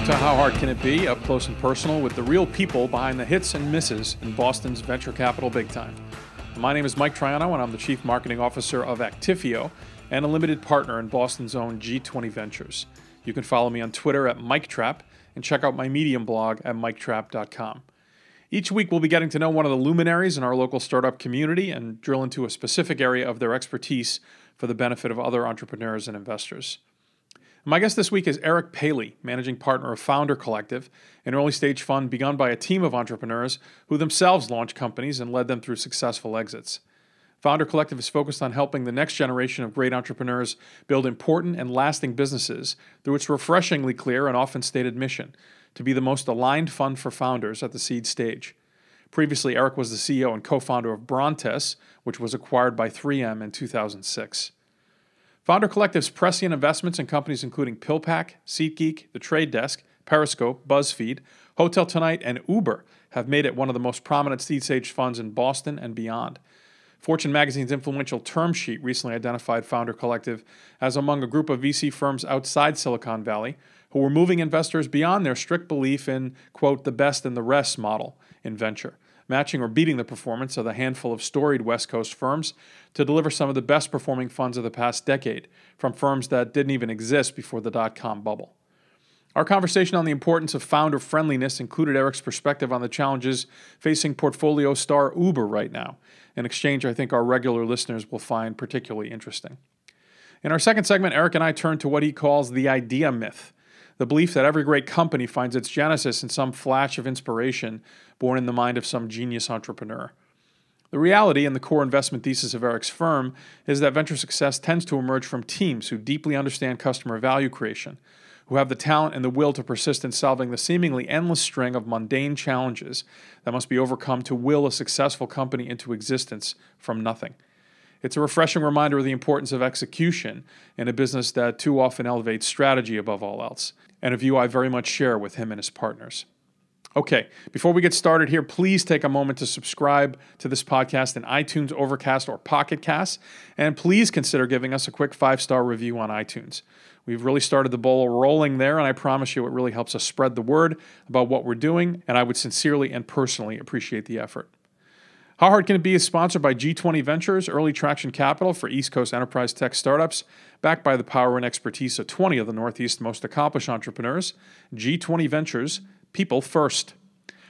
Welcome to How Hard Can It Be, up close and personal with the real people behind the hits and misses in Boston's venture capital big time. My name is Mike Troiano, and I'm the Chief Marketing Officer of Actifio and a limited partner in Boston's own G20 Ventures. You can follow me on Twitter at MikeTrap and check out my Medium blog at MikeTrap.com. Each week, we'll be getting to know one of the luminaries in our local startup community and drill into a specific area of their expertise for the benefit of other entrepreneurs and investors. My guest this week is Eric Paley, managing partner of Founder Collective, an early stage fund begun by a team of entrepreneurs who themselves launched companies and led them through successful exits. Founder Collective is focused on helping the next generation of great entrepreneurs build important and lasting businesses through its refreshingly clear and often stated mission to be the most aligned fund for founders at the seed stage. Previously, Eric was the CEO and co founder of Brontes, which was acquired by 3M in 2006. Founder Collective's prescient investments in companies including PillPack, SeatGeek, The Trade Desk, Periscope, BuzzFeed, Hotel Tonight, and Uber have made it one of the most prominent seed stage funds in Boston and beyond. Fortune magazine's influential term sheet recently identified Founder Collective as among a group of VC firms outside Silicon Valley who were moving investors beyond their strict belief in, quote, the best and the rest model in venture, matching or beating the performance of the handful of storied West Coast firms to deliver some of the best performing funds of the past decade from firms that didn't even exist before the dot com bubble. Our conversation on the importance of founder friendliness included Eric's perspective on the challenges facing portfolio star Uber right now, an exchange I think our regular listeners will find particularly interesting. In our second segment, Eric and I turn to what he calls the idea myth the belief that every great company finds its genesis in some flash of inspiration born in the mind of some genius entrepreneur. The reality and the core investment thesis of Eric's firm is that venture success tends to emerge from teams who deeply understand customer value creation, who have the talent and the will to persist in solving the seemingly endless string of mundane challenges that must be overcome to will a successful company into existence from nothing. It's a refreshing reminder of the importance of execution in a business that too often elevates strategy above all else, and a view I very much share with him and his partners. Okay, before we get started here, please take a moment to subscribe to this podcast in iTunes, Overcast, or Pocket Cast, and please consider giving us a quick five star review on iTunes. We've really started the ball rolling there, and I promise you it really helps us spread the word about what we're doing, and I would sincerely and personally appreciate the effort. How Hard Can It Be is sponsored by G20 Ventures, early traction capital for East Coast enterprise tech startups, backed by the power and expertise of 20 of the Northeast's most accomplished entrepreneurs. G20 Ventures, people first.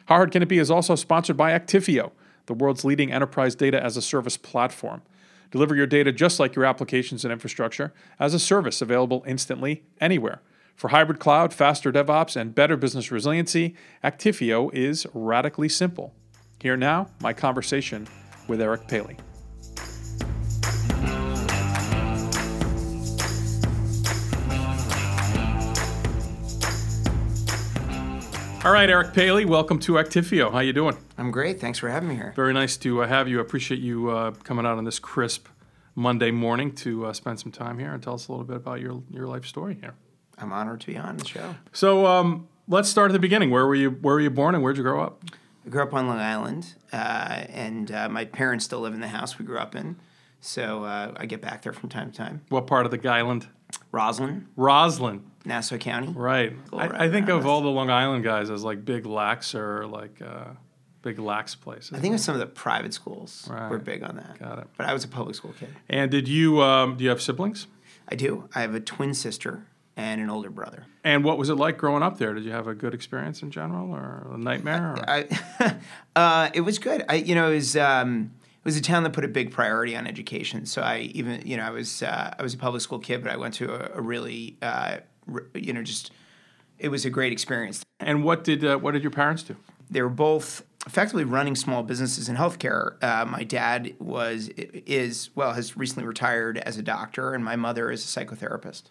How Hard Can It Be is also sponsored by Actifio, the world's leading enterprise data as a service platform. Deliver your data just like your applications and infrastructure as a service available instantly anywhere. For hybrid cloud, faster DevOps, and better business resiliency, Actifio is radically simple. Here now, my conversation with Eric Paley. All right, Eric Paley, welcome to Actifio. How you doing? I'm great. Thanks for having me here. Very nice to uh, have you. I appreciate you uh, coming out on this crisp Monday morning to uh, spend some time here and tell us a little bit about your your life story here. I'm honored to be on the show. So um, let's start at the beginning. Where were you? Where were you born, and where'd you grow up? I grew up on Long Island, uh, and uh, my parents still live in the house we grew up in. So uh, I get back there from time to time. What part of the island? Roslyn, Roslyn. Nassau County. Right. I, I think of all the Long Island guys as like big lax or like uh, big lax places. I think of some of the private schools Right. were big on that. Got it. But I was a public school kid. And did you um, do you have siblings? I do. I have a twin sister and an older brother. And what was it like growing up there? Did you have a good experience in general, or a nightmare? Or? I, uh, it was good. I, you know, it was um, it was a town that put a big priority on education. So I even, you know, I was uh, I was a public school kid, but I went to a, a really, uh, r- you know, just it was a great experience. And what did uh, what did your parents do? They were both effectively running small businesses in healthcare. Uh, my dad was is well has recently retired as a doctor, and my mother is a psychotherapist.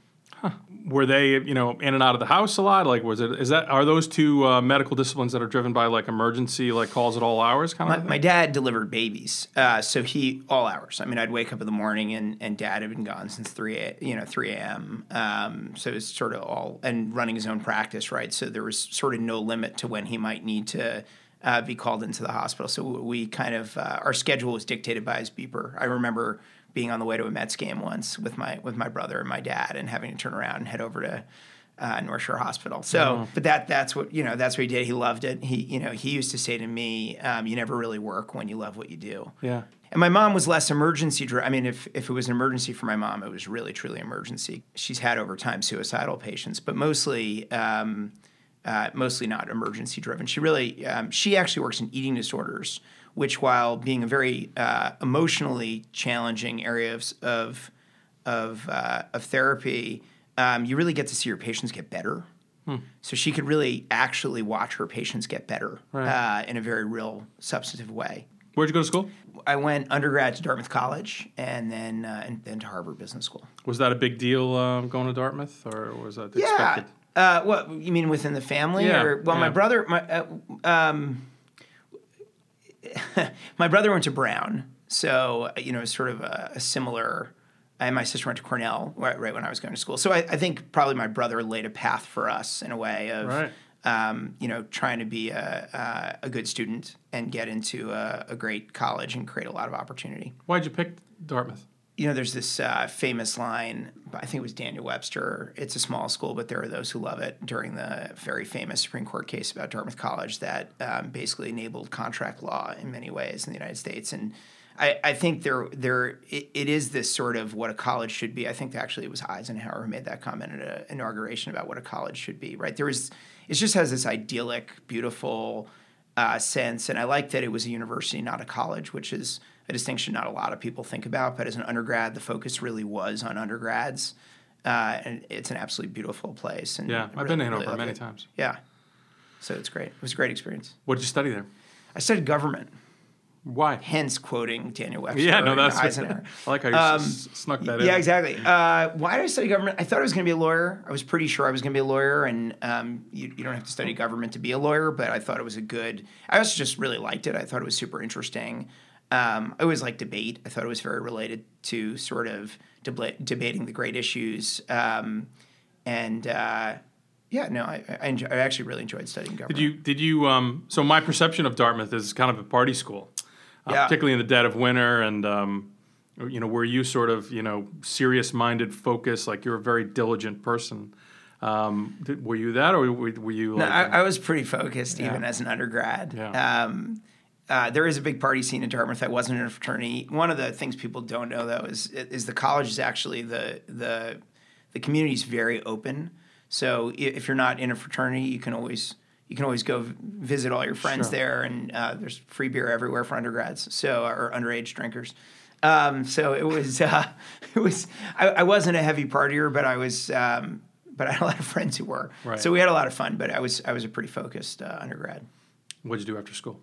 Were they you know in and out of the house a lot? Like was it is that are those two uh, medical disciplines that are driven by like emergency like calls at all hours kind My, of? my dad delivered babies, uh, so he all hours. I mean, I'd wake up in the morning and, and dad had been gone since three a, you know three a.m. Um, so it's sort of all and running his own practice, right? So there was sort of no limit to when he might need to uh, be called into the hospital. So we kind of uh, our schedule was dictated by his beeper. I remember being on the way to a Mets game once with my with my brother and my dad, and having to turn around and head over to uh, North Shore Hospital. So, but that that's what you know. That's what he did. He loved it. He you know he used to say to me, um, "You never really work when you love what you do." Yeah. And my mom was less emergency. dri- I mean, if, if it was an emergency for my mom, it was really truly emergency. She's had over time suicidal patients, but mostly um, uh, mostly not emergency driven. She really um, she actually works in eating disorders, which while being a very uh, emotionally challenging area of of of, uh, of therapy, um, you really get to see your patients get better. So she could really actually watch her patients get better uh, in a very real, substantive way. Where'd you go to school? I went undergrad to Dartmouth College and then uh, and then to Harvard Business School. Was that a big deal um, going to Dartmouth, or was that Yeah. expected? Uh, what you mean within the family? Yeah, Or, well, my brother, my uh, um, my brother went to Brown, so you know, sort of a, a similar. And my sister went to Cornell right, right when I was going to school. So I, I think probably my brother laid a path for us in a way of, Right. um, you know, trying to be a, a, a good student and get into a, a great college and create a lot of opportunity. Why'd you pick Dartmouth? You know, there's this uh, famous line. I think it was Daniel Webster. It's a small school, but there are those who love it. During the very famous Supreme Court case about Dartmouth College, that um, basically enabled contract law in many ways in the United States. And I, I think there, there, it, it is this sort of what a college should be. I think actually it was Eisenhower who made that comment at an inauguration about what a college should be. Right? There is, it just has this idyllic, beautiful uh, sense. And I like that it was a university, not a college, which is a distinction not a lot of people think about. But as an undergrad, the focus really was on undergrads. Uh, and it's an absolutely beautiful place. And Yeah, I've really- been to really Hanover love many it. times. Yeah. So it's great. It was a great experience. What did you study there? I studied government, Why? hence quoting Daniel Webster. Yeah, no, that's Eisenhower. I like how you Um, s- snuck that in. Yeah, exactly. Uh, why did I study government? I thought I was going to be a lawyer. I was pretty sure I was going to be a lawyer, and um, you, you don't have to study government to be a lawyer. But I thought it was a good. I also just really liked it. I thought it was super interesting. Um, I always liked debate. I thought it was very related to sort of debla- debating the great issues. Um, and uh, yeah, no, I, I, enjoy, I actually really enjoyed studying government. Did you? Did you? Um, so my perception of Dartmouth is kind of a party school, uh, Yeah. particularly in the dead of winter, and um, you know, were you sort of you know serious-minded, focused, like you're a very diligent person. Um, did, were you that, or were, were you No. I, I was pretty focused even as an undergrad. Yeah. Um, uh, there is a big party scene in Dartmouth. I wasn't in a fraternity. One of the things people don't know though is is the college is actually the the the community is very open. So if you're not in a fraternity, you can always you can always go visit all your friends Sure. there, and uh, there's free beer everywhere for undergrads. So or underage drinkers. Um, so it was uh, it was I, I wasn't a heavy partier, but I was. Um, but I had a lot of friends who were. Right. So we had a lot of fun, but I was I was a pretty focused uh, undergrad. What'd you do after school?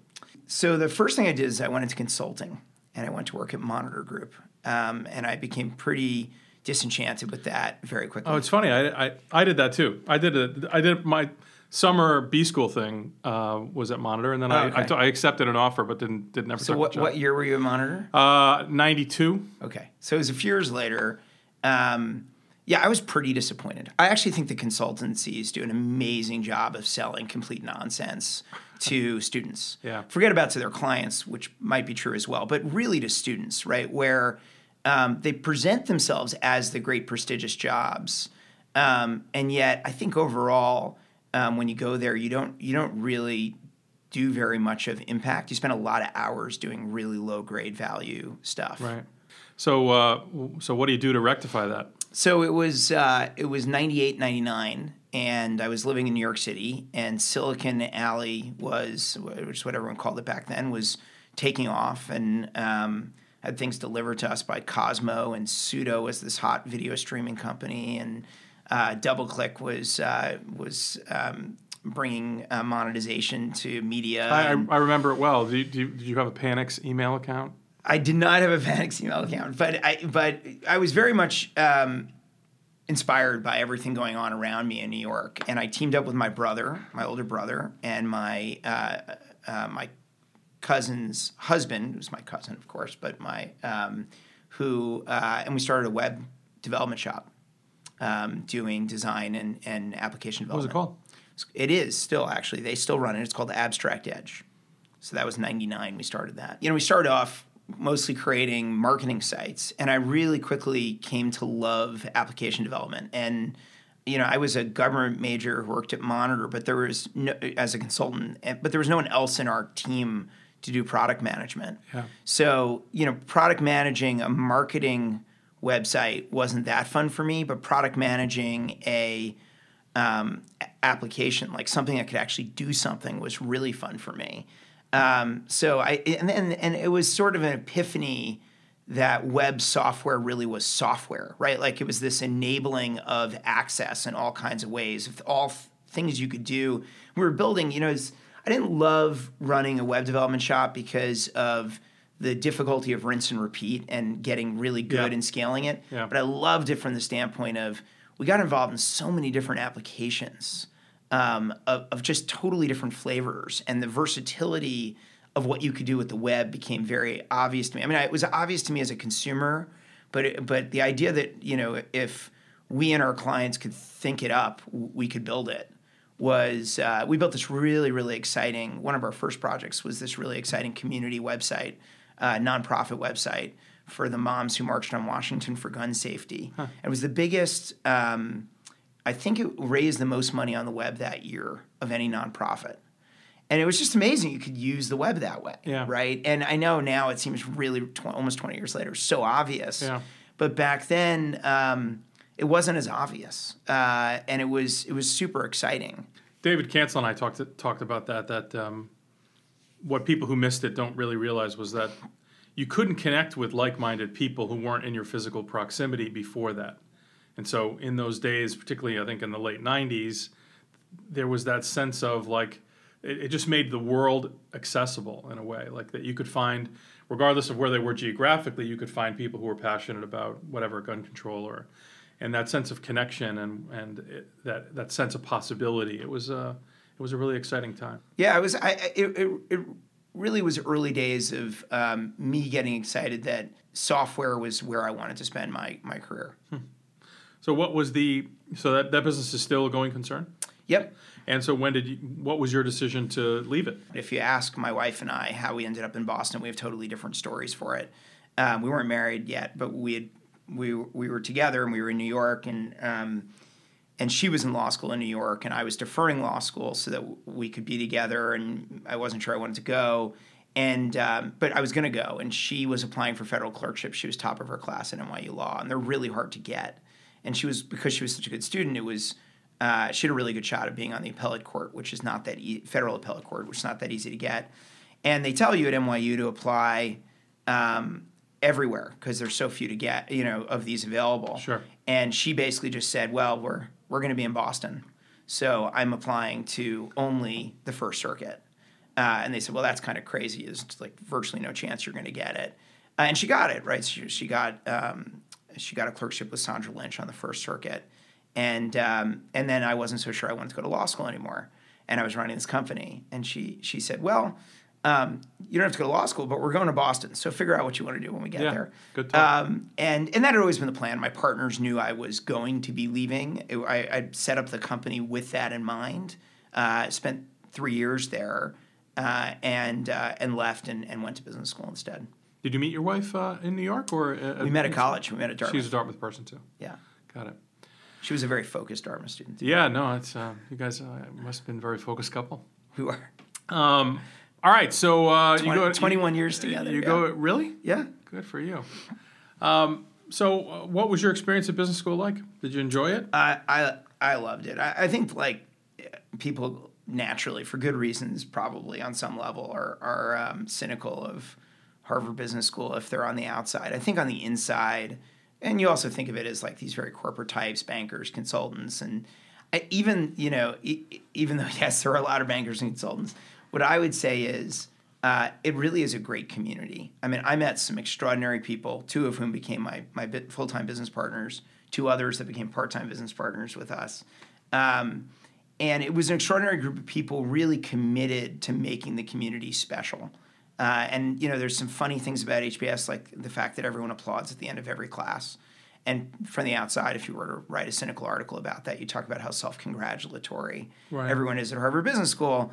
So the first thing I did is I went into consulting, and I went to work at Monitor Group, um, and I became pretty disenchanted with that very quickly. Oh, it's funny. I, I, I did that too. I did a, I did my summer B school thing uh, was at Monitor, and then I, Oh, okay. I, t- I accepted an offer, but didn't did never. so what what year were you at Monitor? Uh, ninety two. Okay, so it was a few years later. Um, yeah, I was pretty disappointed. I actually think the consultancies do an amazing job of selling complete nonsense to students. Yeah. Forget about to their clients, which might be true as well, but really to students, right? Where um, they present themselves as the great prestigious jobs, um, and yet I think overall, um, when you go there, you don't you don't really do very much of impact. You spend a lot of hours doing really low grade value stuff. Right. So uh, so what do you do to rectify that? So it was uh, it was 98, 99, and I was living in New York City, and Silicon Alley was, which is what everyone called it back then, was taking off, and um, had things delivered to us by Kozmo, and Pseudo was this hot video streaming company, and uh, DoubleClick was uh, was um, bringing uh, monetization to media. I, I, and- I remember it well. Do you, do you, did you have a Panix email account? I did not have a Panix email account, but I but I was very much um, inspired by everything going on around me in New York, and I teamed up with my brother, my older brother, and my uh, uh, my cousin's husband, who's my cousin, of course, but my um, who uh, and we started a web development shop um, doing design and, and application development. What was it called? It is still actually. They still run it. It's called Abstract Edge. So that was 99 we started that. You know, we started off mostly creating marketing sites and I really quickly came to love application development and you know, I was a government major who worked at Monitor, but there was no, as a consultant, eh, but there was no one else in our team to do product management. Yeah. So, you know, product managing a marketing website wasn't that fun for me, but product managing a um, application, like something that could actually do something, was really fun for me. Um, so I and, and and it was sort of an epiphany that web software really was software, right? Like it was this enabling of access in all kinds of ways, of all th- things you could do. We were building, you know, I didn't love running a web development shop because of the difficulty of rinse and repeat and getting really good Yeah. and scaling it. Yeah. But I loved it from the standpoint of we got involved in so many different applications um, of, of just totally different flavors, and the versatility of what you could do with the web became very obvious to me. I mean, I- it was obvious to me as a consumer, but it, but the idea that you know if we and our clients could think it up, we could build it was uh, we built this really really exciting one of our first projects was this really exciting community website uh, nonprofit website for the moms who marched on washington for gun safety. It was the biggest um, i think it raised the most money on the web that year of any nonprofit and it was just amazing you could use the web that way Yeah. right and i know now it seems really tw- almost 20 years later so obvious Yeah. but back then um, it wasn't as obvious uh, and it was it was super exciting David Cancel and I talked talked about that. That um, what people who missed it don't really realize was that you couldn't connect with like-minded people who weren't in your physical proximity before that. And so in those days, particularly I think in the late '90s, there was that sense of like it, it just made the world accessible in a way, like that you could find, regardless of where they were geographically, you could find people who were passionate about whatever gun control or, and that sense of connection and and it, that that sense of possibility. It was a it was a really exciting time. Yeah, it was. I I- it, it, it really was early days of um, me getting excited that software was where I wanted to spend my my career. So what was the so that that business is still a going concern? Yep. And so when did you? What was your decision to leave it? If you ask my wife and I how we ended up in Boston, we have totally different stories for it. Um, we weren't married yet, but we had we we were together and we were in New York and. Um, and she was in law school in New York, and I was deferring law school so that we could be together. And I wasn't sure I wanted to go, and um, but I was going to go. And she was applying for federal clerkship. She was top of her class at NYU Law, and they're really hard to get. And she was because she was such a good student. It was uh, she had a really good shot of being on the appellate court, which is not that e- federal appellate court, which is not that easy to get. And they tell you at NYU to apply um, everywhere because there's so few to get, you know, of these available. Sure. And she basically just said, "Well, we're we're going to be in Boston, so I'm applying to only the First Circuit." Uh, and they said, "Well, that's kind of crazy. There's like virtually no chance you're going to get it." Uh, and she got it right. She, she got um, she got a clerkship with Sandra Lynch on the First Circuit, and um, and then I wasn't so sure I wanted to go to law school anymore, and I was running this company, and she she said, "Well." Um, you don't have to go to law school, but we're going to Boston. So figure out what you want to do when we get Yeah, there. good talk. Um, and and that had always been the plan. My partners knew I was going to be leaving. It- I, I set up the company with that in mind. Uh, spent three years there, uh, and uh, and left and, and went to business school instead. Did you meet your wife uh, in New York or? Uh, We met at college. We met at Dartmouth. She's a Dartmouth person too. yeah, Got it. she was a very focused Dartmouth student. Yeah, no, it's uh, you guys uh, must have been a very focused couple. We were Um, all right, so uh, 20, you go 21 years together. You yeah. go really? Yeah. Good for you. Um, so, uh, what was your experience at business school like? Did you enjoy it? I I I loved it. I, I think like people naturally, for good reasons, probably on some level, are are um, cynical of Harvard Business School if they're on the outside. I think on the inside, and you also think of it as like these very corporate types, bankers, consultants, and I, even you know e- even though yes, there are a lot of bankers and consultants. What I would say is. Uh, it really is a great community. I mean, I met some extraordinary people, two of whom became my, my full time business partners, two others that became part time business partners with us. Um, and it was an extraordinary group of people really committed to making the community special. Uh, and, you know, there's some funny things about HBS, like the fact that everyone applauds at the end of every class. And from the outside, if you were to write a cynical article about that, you talk about how self congratulatory Right. everyone is at Harvard Business School.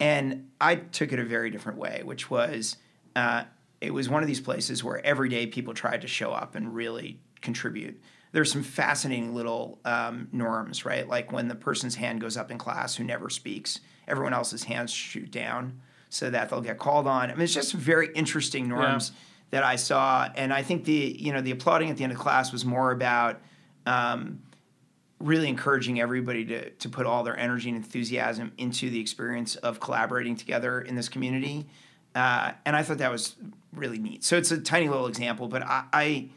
And I took it a very different way, which was uh, it was one of these places where every day people tried to show up and really contribute. there's some fascinating little um, norms, right? Like when the person's hand goes up in class who never speaks, everyone else's hands shoot down so that they'll get called on. I mean, it's just very interesting norms yeah. that I saw, and I think the you know the applauding at the end of class was more about. Um, really encouraging everybody to, to put all their energy and enthusiasm into the experience of collaborating together in this community. Uh, and I thought that was really neat. So it's a tiny little example, but I, I,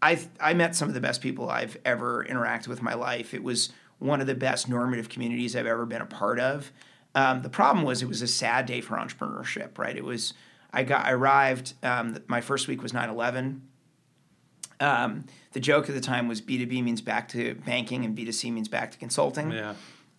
I, I met some of the best people I've ever interacted with in my life. It was one of the best normative communities I've ever been a part of. Um, the problem was it was a sad day for entrepreneurship, right? It was, I got, I arrived, um, my first week was 9 11. Um, the joke at the time was B2B means back to banking and B2C means back to consulting. Yeah.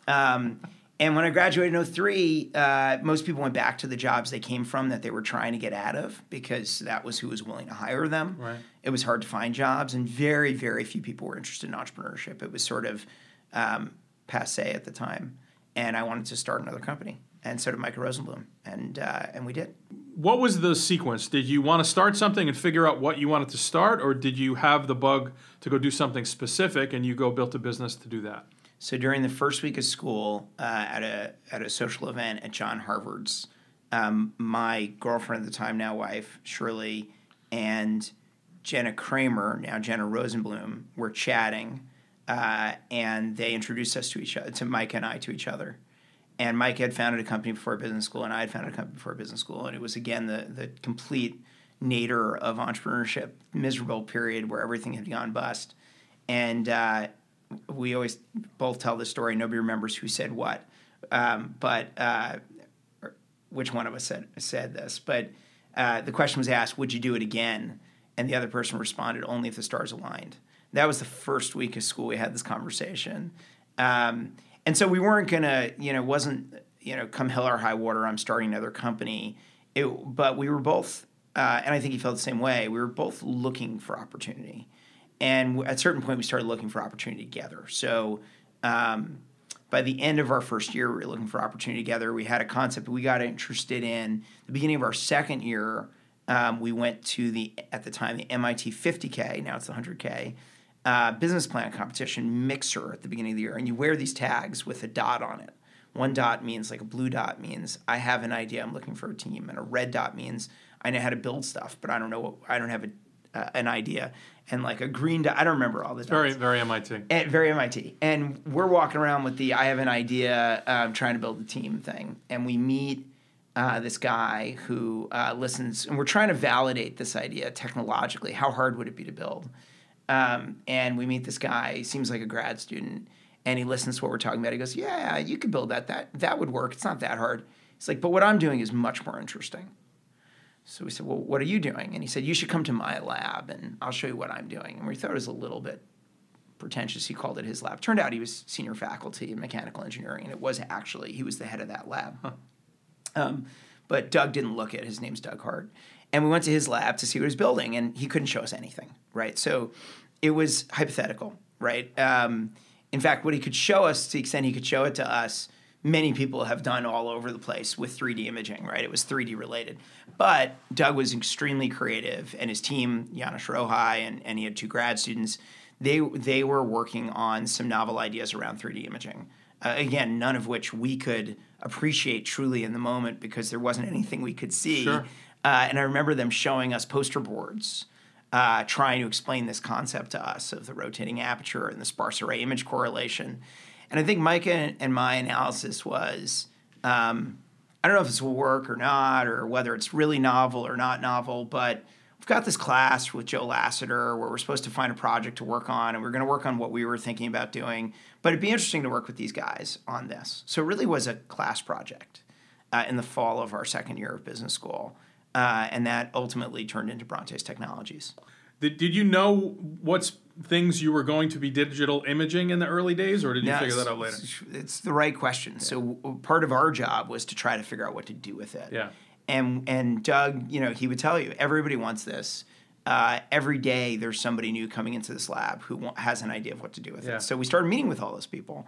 Um, and when I graduated in 03, uh, most people went back to the jobs they came from that they were trying to get out of because that was who was willing to hire them. Right. It was hard to find jobs, and very, very few people were interested in entrepreneurship. It was sort of um, passe at the time. And I wanted to start another company. And so did Micah Rosenbloom. And, uh, and we did what was the sequence? Did you want to start something and figure out what you wanted to start, or did you have the bug to go do something specific and you go build a business to do that? So during the first week of school, uh, at a at a social event at John Harvard's, um, my girlfriend at the time, now wife Shirley, and Jenna Kramer, now Jenna Rosenbloom, were chatting, uh, and they introduced us to each other, to Mike and I, to each other and Mike had founded a company before business school, and I had founded a company before business school, and it was again the the complete nadir of entrepreneurship, miserable period where everything had gone bust, and uh, we always both tell the story. Nobody remembers who said what, um, but uh, which one of us said said this. But uh, the question was asked, "Would you do it again?" And the other person responded, "Only if the stars aligned." That was the first week of school we had this conversation. Um, and so we weren't gonna, you know, wasn't you know, come hell or high water, I'm starting another company. It, but we were both, uh, and I think he felt the same way. We were both looking for opportunity, and at a certain point, we started looking for opportunity together. So. Um, by the end of our first year, we were looking for opportunity together. We had a concept we got interested in. The beginning of our second year, um, we went to the at the time the MIT 50K. Now it's the 100K uh, business plan competition mixer at the beginning of the year, and you wear these tags with a dot on it. One dot means like a blue dot means I have an idea, I'm looking for a team, and a red dot means I know how to build stuff, but I don't know, what, I don't have a, uh, an idea. And like a green dot, I don't remember all the dots. Very, very MIT. And very MIT. And we're walking around with the I have an idea, um, trying to build a team thing, and we meet. Uh, this guy who uh, listens, and we're trying to validate this idea technologically. How hard would it be to build? Um, and we meet this guy. Seems like a grad student, and he listens to what we're talking about. He goes, "Yeah, you could build that. That that would work. It's not that hard." He's like, "But what I'm doing is much more interesting." So we said, "Well, what are you doing?" And he said, "You should come to my lab, and I'll show you what I'm doing." And we thought it was a little bit pretentious. He called it his lab. Turned out he was senior faculty in mechanical engineering, and it was actually he was the head of that lab. Huh. Um, but Doug didn't look it. His name's Doug Hart. And we went to his lab to see what he was building, and he couldn't show us anything, right? So it was hypothetical, right? Um, in fact, what he could show us, to the extent he could show it to us, many people have done all over the place with 3D imaging, right? It was 3D related. But Doug was extremely creative, and his team, Janos Rohaly, and, and he had two grad students, they, they were working on some novel ideas around 3D imaging. Uh, again, none of which we could appreciate truly in the moment because there wasn't anything we could see. Sure. Uh, and I remember them showing us poster boards uh, trying to explain this concept to us of the rotating aperture and the sparse array image correlation. And I think Micah and my analysis was um, I don't know if this will work or not, or whether it's really novel or not novel, but we've got this class with Joe Lassiter where we're supposed to find a project to work on, and we're going to work on what we were thinking about doing. But it'd be interesting to work with these guys on this. So it really was a class project uh, in the fall of our second year of business school uh, and that ultimately turned into Brontes Technologies. Did, did you know what things you were going to be digital imaging in the early days, or did you figure that out later? It's the right question. Yeah. So part of our job was to try to figure out what to do with it. Yeah. And and Doug, you know, he would tell you everybody wants this. Uh, every day there's somebody new coming into this lab who has an idea of what to do with yeah. it. So we started meeting with all those people.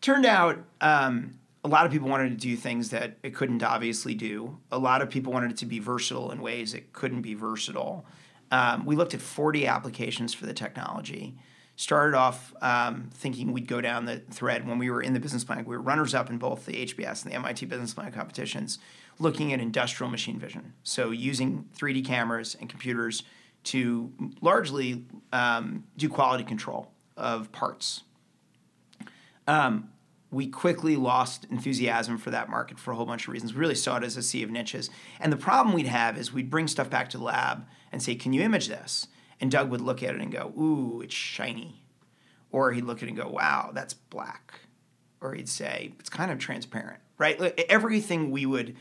Turned out um, a lot of people wanted to do things that it couldn't obviously do. A lot of people wanted it to be versatile in ways it couldn't be versatile. Um, we looked at 40 applications for the technology. started off um, thinking we'd go down the thread when we were in the business plan. We were runners up in both the HBS and the MIT business plan competitions, looking at industrial machine vision. So using 3D cameras and computers to largely um, do quality control of parts. Um, we quickly lost enthusiasm for that market for a whole bunch of reasons. We really saw it as a sea of niches. And the problem we'd have is we'd bring stuff back to the lab and say, Can you image this? And Doug would look at it and go, Ooh, it's shiny. Or he'd look at it and go, Wow, that's black. Or he'd say, It's kind of transparent, right? Everything we would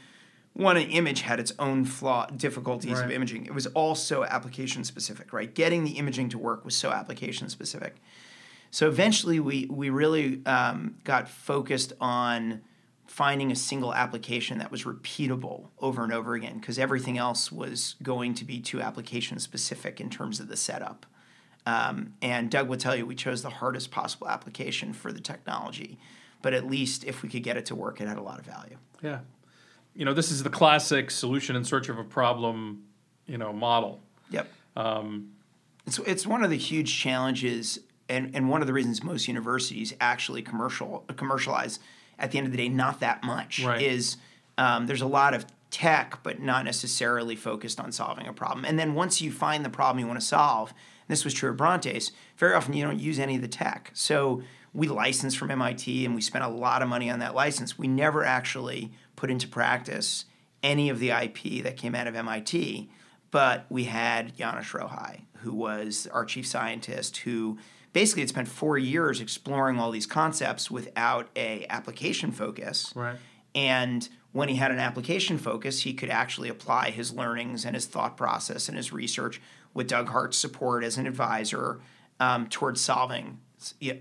want to image had its own flaw difficulties right. of imaging. It was also application specific, right? Getting the imaging to work was so application specific. So eventually, we we really um, got focused on finding a single application that was repeatable over and over again because everything else was going to be too application specific in terms of the setup. Um, and Doug would tell you we chose the hardest possible application for the technology, but at least if we could get it to work, it had a lot of value. Yeah, you know, this is the classic solution in search of a problem, you know, model. Yep. Um, it's it's one of the huge challenges, and, and one of the reasons most universities actually commercial commercialize at the end of the day not that much right. is um, there's a lot of tech, but not necessarily focused on solving a problem. And then once you find the problem you want to solve, and this was true of Brontes, very often you don't use any of the tech. So we licensed from MIT and we spent a lot of money on that license. We never actually put into practice any of the IP that came out of MIT, but we had Janos Rohaly, who was our chief scientist, who basically had spent four years exploring all these concepts without a application focus. Right. And when he had an application focus, he could actually apply his learnings and his thought process and his research with Doug Hart's support as an advisor um, towards solving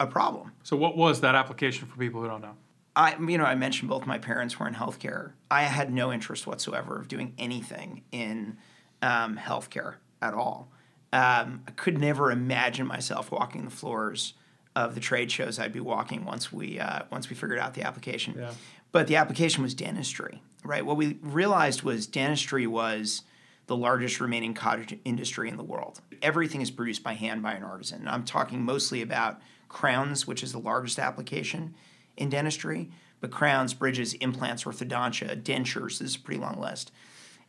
a problem. So, what was that application for people who don't know? I, you know, I mentioned both my parents were in healthcare. I had no interest whatsoever of doing anything in um, healthcare at all. Um, I could never imagine myself walking the floors of the trade shows I'd be walking once we uh, once we figured out the application. Yeah. But the application was dentistry, right? What we realized was dentistry was the largest remaining cottage industry in the world. Everything is produced by hand by an artisan. And I'm talking mostly about crowns, which is the largest application in dentistry, but crowns, bridges, implants, orthodontia, dentures. This is a pretty long list.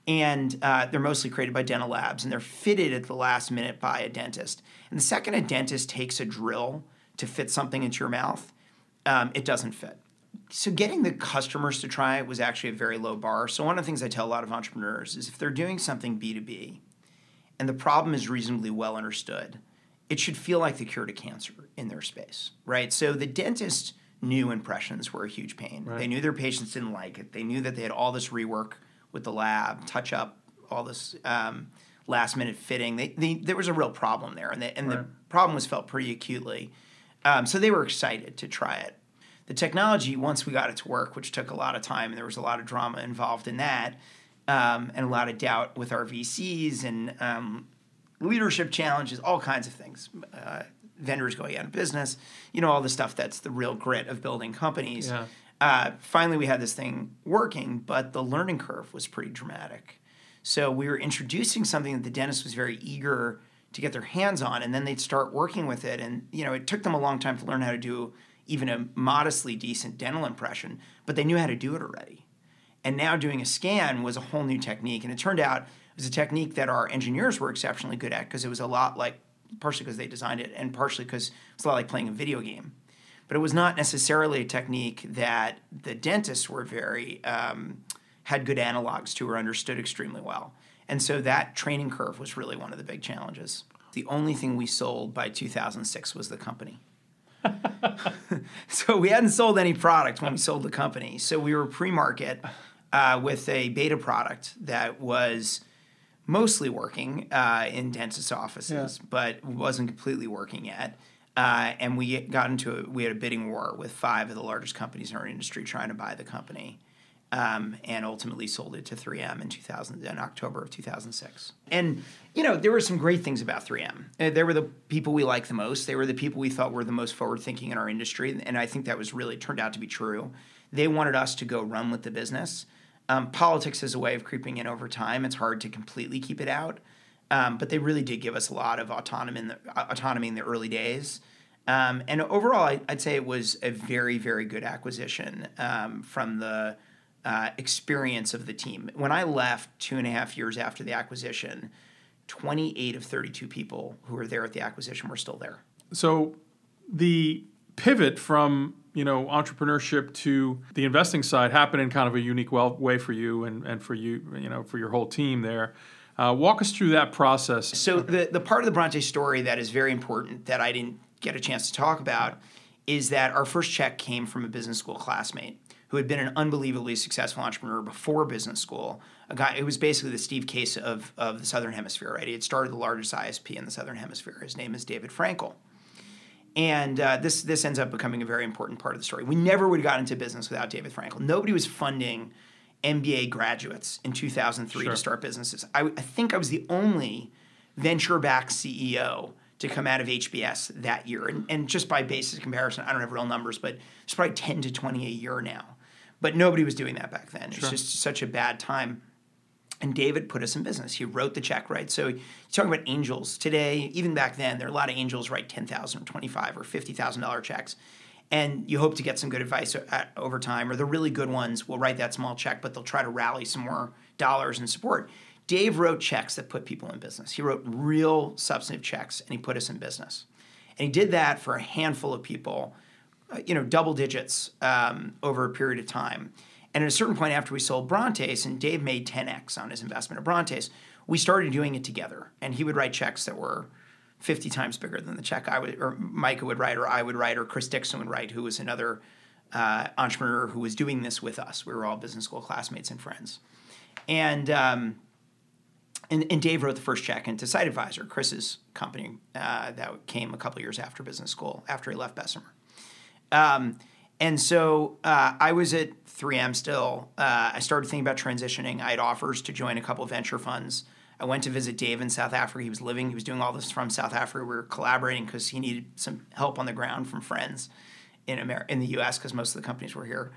And uh, they're mostly created by dental labs, and they're fitted at the last minute by a dentist. And the second a dentist takes a drill to fit something into your mouth, um, it doesn't fit. So getting the customers to try it was actually a very low bar. So one of the things I tell a lot of entrepreneurs is if they're doing something B2B and the problem is reasonably well understood, it should feel like the cure to cancer in their space, right? So the dentist knew impressions were a huge pain. Right. They knew their patients didn't like it. They knew that they had all this rework with the lab, touch up, all this um, last minute fitting. They, they, there was a real problem there, and, the, and right. the problem was felt pretty acutely. Um, so they were excited to try it. The technology, once we got it to work, which took a lot of time, and there was a lot of drama involved in that, um, and a lot of doubt with our VCs and um, leadership challenges, all kinds of things. Uh, vendors going out of business, you know, all the stuff that's the real grit of building companies. Yeah. Uh, finally, we had this thing working, but the learning curve was pretty dramatic. So we were introducing something that the dentist was very eager to get their hands on, and then they'd start working with it. And you know, it took them a long time to learn how to do even a modestly decent dental impression, but they knew how to do it already. And now doing a scan was a whole new technique, and it turned out it was a technique that our engineers were exceptionally good at because it was a lot like partially because they designed it and partially because it's a lot like playing a video game. But it was not necessarily a technique that the dentists were very um, had good analogs to or understood extremely well. And so that training curve was really one of the big challenges. The only thing we sold by 2006 was the company. so we hadn't sold any product when we sold the company. So we were pre-market uh, with a beta product that was mostly working uh, in dentist offices, yeah. but wasn't completely working yet. Uh, and we got into a, we had a bidding war with five of the largest companies in our industry trying to buy the company, um, and ultimately sold it to 3M in 2000 in October of 2006. And you know there were some great things about 3M. Uh, they were the people we liked the most. They were the people we thought were the most forward thinking in our industry, and I think that was really turned out to be true. They wanted us to go run with the business. Um, politics is a way of creeping in over time. It's hard to completely keep it out, um, but they really did give us a lot of autonomy in the, uh, autonomy in the early days. Um, and overall, I, would say it was a very, very good acquisition um, from the uh, experience of the team. When I left two and a half years after the acquisition, 28 of 32 people who were there at the acquisition were still there. So the pivot from you know entrepreneurship to the investing side happened in kind of a unique way for you and, and for you you know for your whole team there. Uh, walk us through that process. So the the part of the Bronte story that is very important that I didn't get a chance to talk about is that our first check came from a business school classmate who had been an unbelievably successful entrepreneur before business school. A guy who was basically the Steve Case of, of the Southern Hemisphere, right? He had started the largest ISP in the Southern Hemisphere. His name is David Frankel. And uh, this this ends up becoming a very important part of the story. We never would have got into business without David Frankel. Nobody was funding MBA graduates in 2003 sure. to start businesses. I, I think I was the only venture-backed CEO to come out of HBS that year. And, and just by basis comparison, I don't have real numbers, but it's probably 10 to 20 a year now. But nobody was doing that back then. Sure. It's just such a bad time. And David put us in business. He wrote the check, right? So you talk about angels today. Even back then, there are a lot of angels write ten thousand or twenty five or fifty thousand dollar checks, and you hope to get some good advice over time. Or the really good ones will write that small check, but they'll try to rally some more dollars and support. Dave wrote checks that put people in business. He wrote real substantive checks, and he put us in business. And he did that for a handful of people, uh, you know, double digits um, over a period of time. And at a certain point after we sold Brontes, and Dave made 10x on his investment of Brontes, we started doing it together. And he would write checks that were 50 times bigger than the check I would, or Micah would write, or I would write, or Chris Dixon would write, who was another uh, entrepreneur who was doing this with us. We were all business school classmates and friends. And, um, and, and, Dave wrote the first check into SiteAdvisor, Chris's company uh, that came a couple years after business school, after he left Bessemer. Um, and so uh, I was at 3M still. Uh, I started thinking about transitioning. I had offers to join a couple venture funds. I went to visit Dave in South Africa. He was living, he was doing all this from South Africa. We were collaborating because he needed some help on the ground from friends in America, in the US, because most of the companies were here.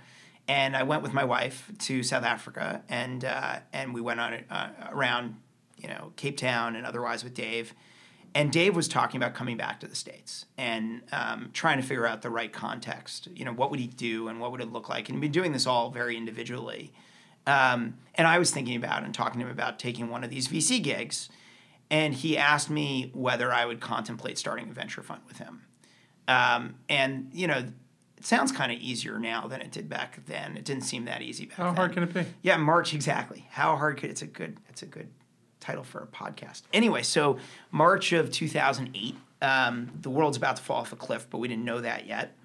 And I went with my wife to South Africa, and uh, and we went on uh, around, you know, Cape Town and otherwise with Dave and Dave was talking about coming back to the states and um, trying to figure out the right context. You know, what would he do and what would it look like? And he'd been doing this all very individually. Um, and I was thinking about and talking to him about taking one of these VC gigs. And he asked me whether I would contemplate starting a venture fund with him. Um, and you know, it sounds kind of easier now than it did back then. It didn't seem that easy back then. How then. hard can it be? Yeah, March exactly. How hard could it's a good it's a good title for a podcast. Anyway, so March of 2008, um, the world's about to fall off a cliff, but we didn't know that yet.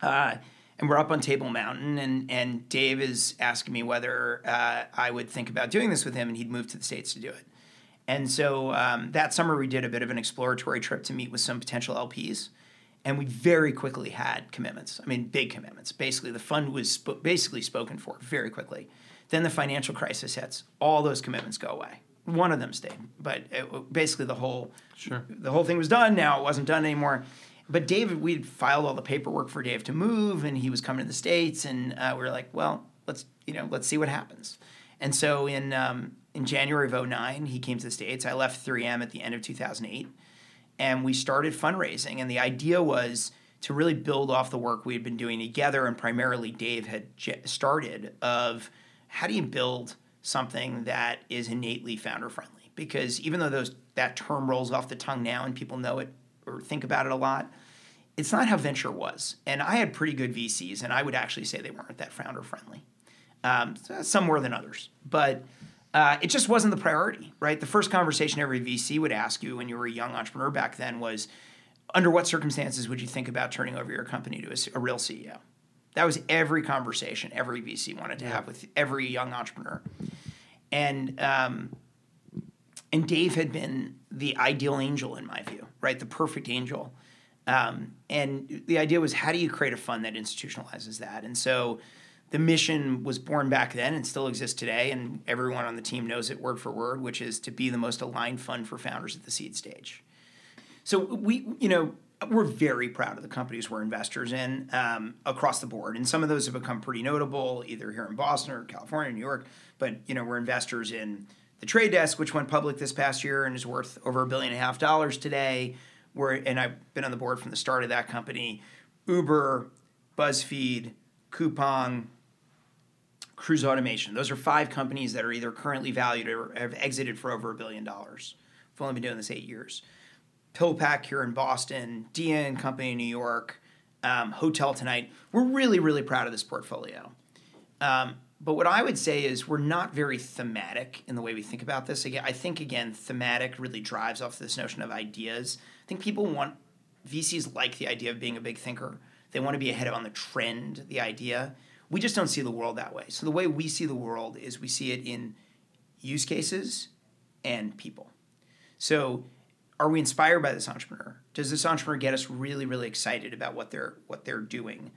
Uh, and we're up on Table Mountain, and and Dave is asking me whether uh, I would think about doing this with him, and he'd move to the states to do it. And so um, that summer, we did a bit of an exploratory trip to meet with some potential LPs, and we very quickly had commitments. I mean, big commitments. Basically, the fund was sp- basically spoken for very quickly. Then the financial crisis hits. All those commitments go away. One of them stayed, but it, basically the whole sure. the whole thing was done. Now it wasn't done anymore. But David, we'd filed all the paperwork for Dave to move, and he was coming to the states, and uh, we were like, well, let's you know, let's see what happens. And so in um, in January of 09, he came to the states. I left 3M at the end of 2008, and we started fundraising. And the idea was to really build off the work we had been doing together, and primarily Dave had started of how do you build something that is innately founder friendly because even though those that term rolls off the tongue now and people know it or think about it a lot it's not how venture was. And i had pretty good vcs and i would actually say they weren't that founder friendly um, some more than others. But uh, it just wasn't the priority right? The first conversation every vc would ask you when you were a young entrepreneur back then was under what circumstances would you think about turning over your company to a, a real ceo that was every conversation every VC wanted to have with every young entrepreneur. And um, and Dave had been the ideal angel in my view, right? The perfect angel. Um, and the idea was how do you create a fund that institutionalizes that? And so the mission was born back then and still exists today, and everyone on the team knows it word for word, which is to be the most aligned fund for founders at the seed stage. So we, you know, we're very proud of the companies we're investors in um, across the board, and some of those have become pretty notable, either here in Boston or California, New York. But you know, we're investors in the Trade Desk, which went public this past year and is worth over a billion and a half dollars today. where and I've been on the board from the start of that company, Uber, BuzzFeed, Coupang, Cruise Automation. Those are five companies that are either currently valued or have exited for over a billion dollars. I've only been doing this eight years. PillPack here in Boston, and Company in New York, um, Hotel Tonight. We're really, really proud of this portfolio. Um, but what I would say is we're not very thematic in the way we think about this. Again, I think again, thematic really drives off this notion of ideas. I think people want VCs like the idea of being a big thinker. They want to be ahead of on the trend, the idea. We just don't see the world that way. So the way we see the world is we see it in use cases and people. So are we inspired by this entrepreneur? Does this entrepreneur get us really, really excited about what they're what they're doing?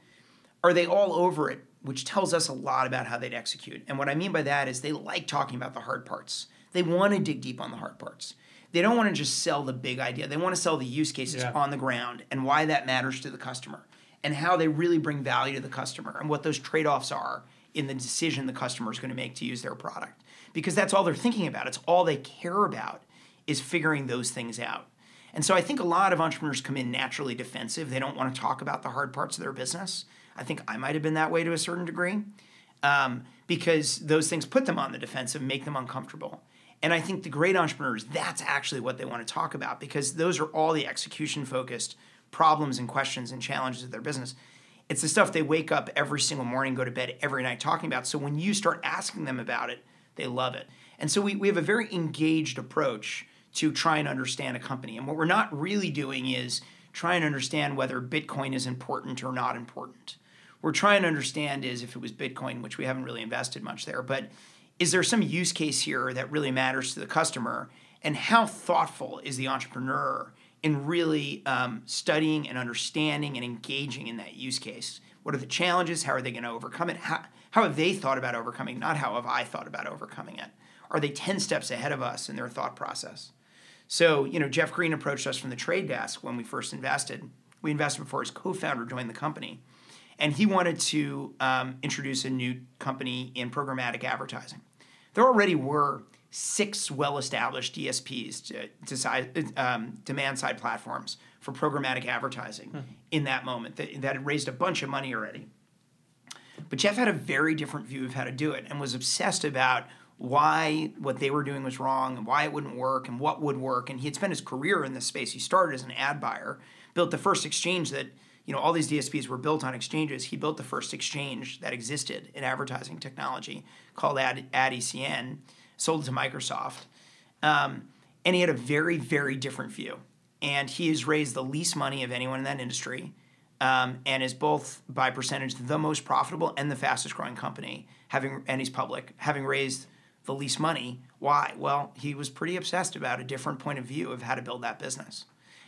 Are they all over it which tells us a lot about how they'd execute. And what I mean by that is they like talking about the hard parts. They want to dig deep on the hard parts. They don't want to just sell the big idea. They want to sell the use cases yeah. on the ground and why that matters to the customer and how they really bring value to the customer and what those trade offs are in the decision the customer is going to make to use their product. Because that's all they're thinking about. It's all they care about is figuring those things out. And so I think a lot of entrepreneurs come in naturally defensive. They don't want to talk about the hard parts of their business. I think I might have been that way to a certain degree um, because those things put them on the defensive, make them uncomfortable. And I think the great entrepreneurs, that's actually what they want to talk about because those are all the execution focused problems and questions and challenges of their business. It's the stuff they wake up every single morning, go to bed every night talking about. So when you start asking them about it, they love it. And so we, we have a very engaged approach to try and understand a company. And what we're not really doing is try and understand whether Bitcoin is important or not important we're trying to understand is if it was Bitcoin, which we haven't really invested much there, but is there some use case here that really matters to the customer? And how thoughtful is the entrepreneur in really um, studying and understanding and engaging in that use case? What are the challenges? How are they going to overcome it? How, how have they thought about overcoming? Not how have I thought about overcoming it? Are they 10 steps ahead of us in their thought process? So, you know, Jeff Green approached us from the trade desk when we first invested. We invested before his co founder joined the company and he wanted to um, introduce a new company in programmatic advertising. There already were six well-established DSPs, to, to side, um, demand-side platforms for programmatic advertising hmm. in that moment that, that had raised a bunch of money already. But Jeff had a very different view of how to do it and was obsessed about why what they were doing was wrong and why it wouldn't work and what would work. And he had spent his career in this space. He started as an ad buyer, built the first exchange that you know, all these DSPs were built on exchanges. He built the first exchange that existed in advertising technology called Ad, AdECN, sold to Microsoft. Um, and he had a very, very different view. And he has raised the least money of anyone in that industry um, and is both by percentage the most profitable and the fastest growing company, having and he's public, having raised the least money. Why? Well, he was pretty obsessed about a different point of view of how to build that business.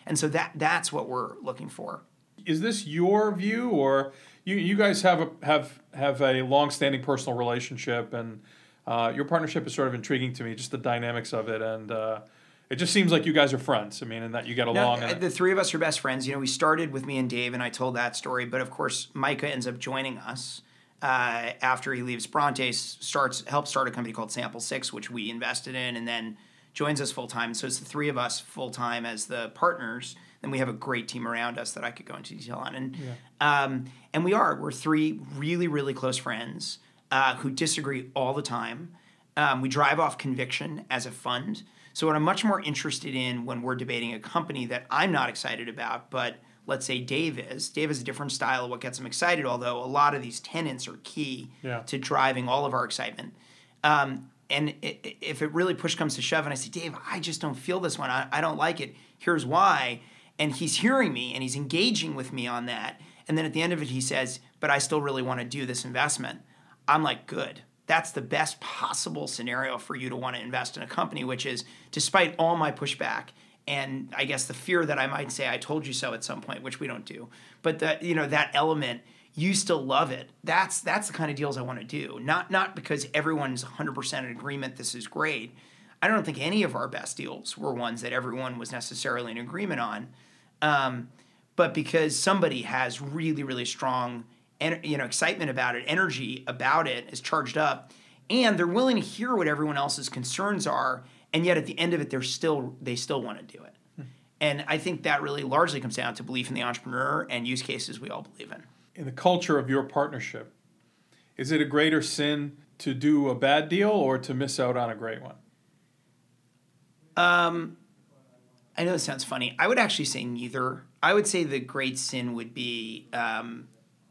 And so that that's what we're looking for is this your view, or you you guys have a have have a long-standing personal relationship, and uh, your partnership is sort of intriguing to me, just the dynamics of it, and uh, it just seems like you guys are friends. I mean, and that you get along. No, the three of us are best friends. You know, we started with me and Dave, and I told that story, but of course, Micah ends up joining us. Uh, after he leaves Brontes, starts helps start a company called Sample Six, which we invested in, and then joins us full time. So it's the three of us full time as the partners then we have a great team around us that I could go into detail on. And yeah. um, and we are we're three really really close friends uh, who disagree all the time. Um, we drive off conviction as a fund. So what I'm much more interested in when we're debating a company that I'm not excited about, but let's say Dave is. Dave has a different style of what gets him excited, although a lot of these tenants are key yeah. to driving all of our excitement. Um, and if it really push comes to shove, and I say, Dave, I just don't feel this one. I, I don't like it. Here's why and he's hearing me and he's engaging with me on that. And then at the end of it, he says, But I still really want to do this investment. I'm like, Good. That's the best possible scenario for you to want to invest in a company, which is despite all my pushback and I guess the fear that I might say I told you so at some point, which we don't do. But that you know that element, you still love it. That's that's the kind of deals I want to do. Not not because everyone's 100% in agreement this is great. I don't think any of our best deals were ones that everyone was necessarily in agreement on um, but because somebody has really really strong you know excitement about it energy about it is charged up and they're willing to hear what everyone else's concerns are and yet at the end of it they're still they still want to do it And I think that really largely comes down to belief in the entrepreneur and use cases we all believe in. In the culture of your partnership, is it a greater sin to do a bad deal or to miss out on a great one? Um, I know it sounds funny. I would actually say neither. I would say the great sin would be um,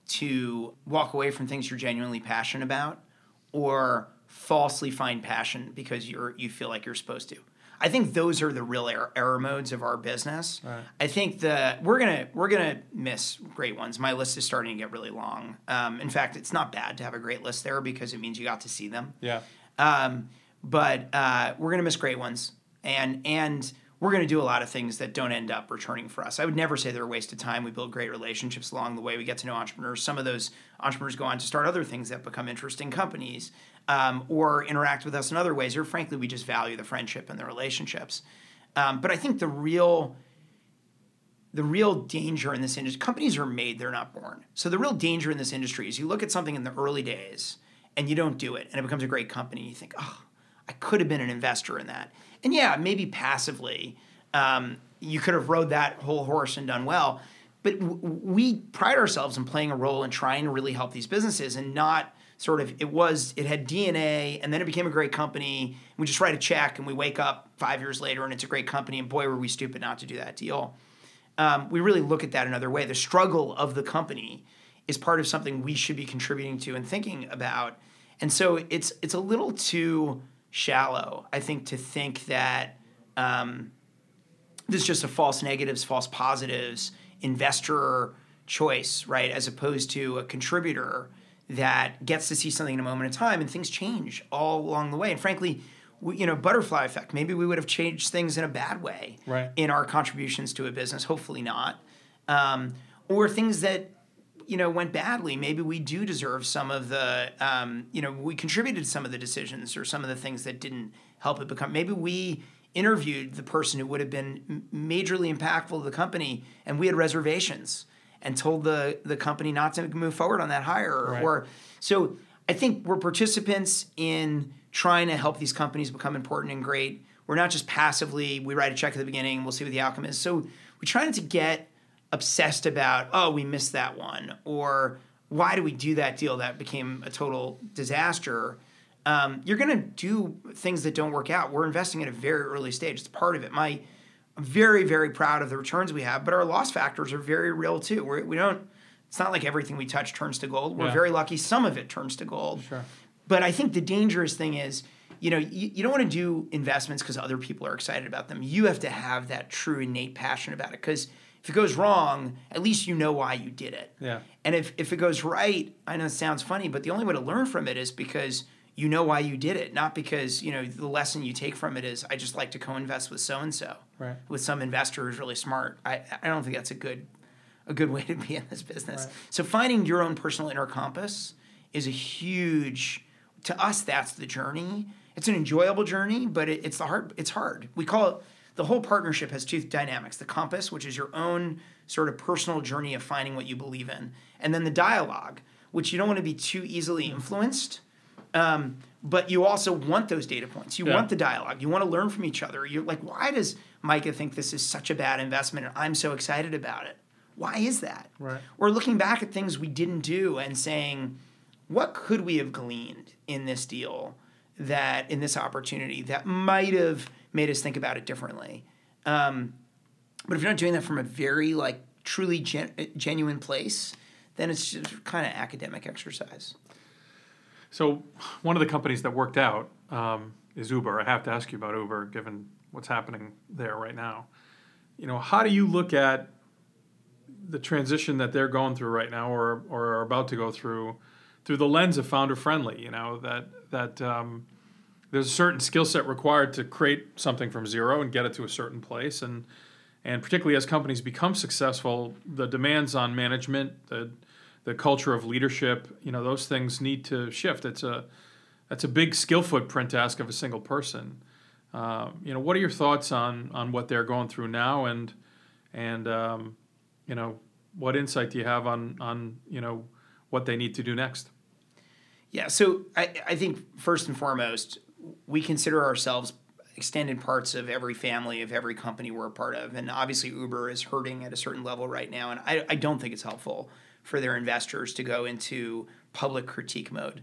to walk away from things you're genuinely passionate about or falsely find passion because you're you feel like you're supposed to. I think those are the real error, error modes of our business. Right. I think that we're gonna we're gonna miss great ones. My list is starting to get really long. Um, in fact, it's not bad to have a great list there because it means you got to see them. Yeah. Um, but uh, we're gonna miss great ones, and and we're going to do a lot of things that don't end up returning for us. I would never say they're a waste of time. We build great relationships along the way. We get to know entrepreneurs. Some of those entrepreneurs go on to start other things that become interesting companies um, or interact with us in other ways, or frankly, we just value the friendship and the relationships. Um, but I think the real the real danger in this industry companies are made they're not born so the real danger in this industry is you look at something in the early days and you don't do it and it becomes a great company and you think oh i could have been an investor in that and yeah, maybe passively, um, you could have rode that whole horse and done well. But w- we pride ourselves in playing a role in trying to really help these businesses and not sort of it was it had DNA and then it became a great company. We just write a check and we wake up five years later and it's a great company and boy were we stupid not to do that deal. Um, we really look at that another way. The struggle of the company is part of something we should be contributing to and thinking about. And so it's it's a little too shallow. I think to think that um, this is just a false negatives, false positives investor choice, right? As opposed to a contributor that gets to see something in a moment of time and things change all along the way. And frankly, we, you know, butterfly effect. Maybe we would have changed things in a bad way right. in our contributions to a business. Hopefully not. Um, or things that you know went badly. Maybe we do deserve some of the um, you know we contributed some of the decisions or some of the things that didn't help it become maybe we interviewed the person who would have been majorly impactful to the company and we had reservations and told the the company not to move forward on that hire right. or so i think we're participants in trying to help these companies become important and great. We're not just passively we write a check at the beginning we'll see what the outcome is. So we're trying to get obsessed about, oh, we missed that one, or why do we do that deal that became a total disaster? Um, you're going to do things that don't work out. We're investing at a very early stage. It's part of it. My, I'm very, very proud of the returns we have, but our loss factors are very real too. We're, we don't. It's not like everything we touch turns to gold. We're yeah. very lucky. Some of it turns to gold. Sure. But I think the dangerous thing is, you know, you, you don't want to do investments because other people are excited about them. You have to have that true innate passion about it because if it goes wrong, at least you know why you did it. Yeah. And if, if it goes right, I know it sounds funny, but the only way to learn from it is because you know why you did it, not because, you know, the lesson you take from it is I just like to co-invest with so and so. Right. With some investor who's really smart. I, I don't think that's a good a good way to be in this business. Right. So finding your own personal inner compass is a huge to us that's the journey. It's an enjoyable journey, but it, it's the hard it's hard. We call it the whole partnership has two dynamics the compass, which is your own sort of personal journey of finding what you believe in, and then the dialogue, which you don't want to be too easily influenced. Um, but you also want those data points. You yeah. want the dialogue. You want to learn from each other. You're like, why does Micah think this is such a bad investment and I'm so excited about it? Why is that? Right. Or looking back at things we didn't do and saying, what could we have gleaned in this deal that in this opportunity that might have made us think about it differently. Um, but if you're not doing that from a very like truly gen- genuine place, then it's just kind of academic exercise. So, one of the companies that worked out um, is Uber. I have to ask you about Uber, given what's happening there right now. You know, how do you look at the transition that they're going through right now, or or are about to go through, through the lens of founder friendly? You know that that um, there's a certain skill set required to create something from zero and get it to a certain place. And and particularly as companies become successful the demands on management the the culture of leadership you know those things need to shift. It's a that's a big skill footprint to ask of a single person. Uh, you know what are your thoughts on on what they're going through now? And and um, you know what insight do you have on on you know what they need to do next? Yeah so I, I think first and foremost we consider ourselves extended parts of every family of every company we're a part of. And obviously, Uber is hurting at a certain level right now. And I, I don't think it's helpful for their investors to go into public critique mode.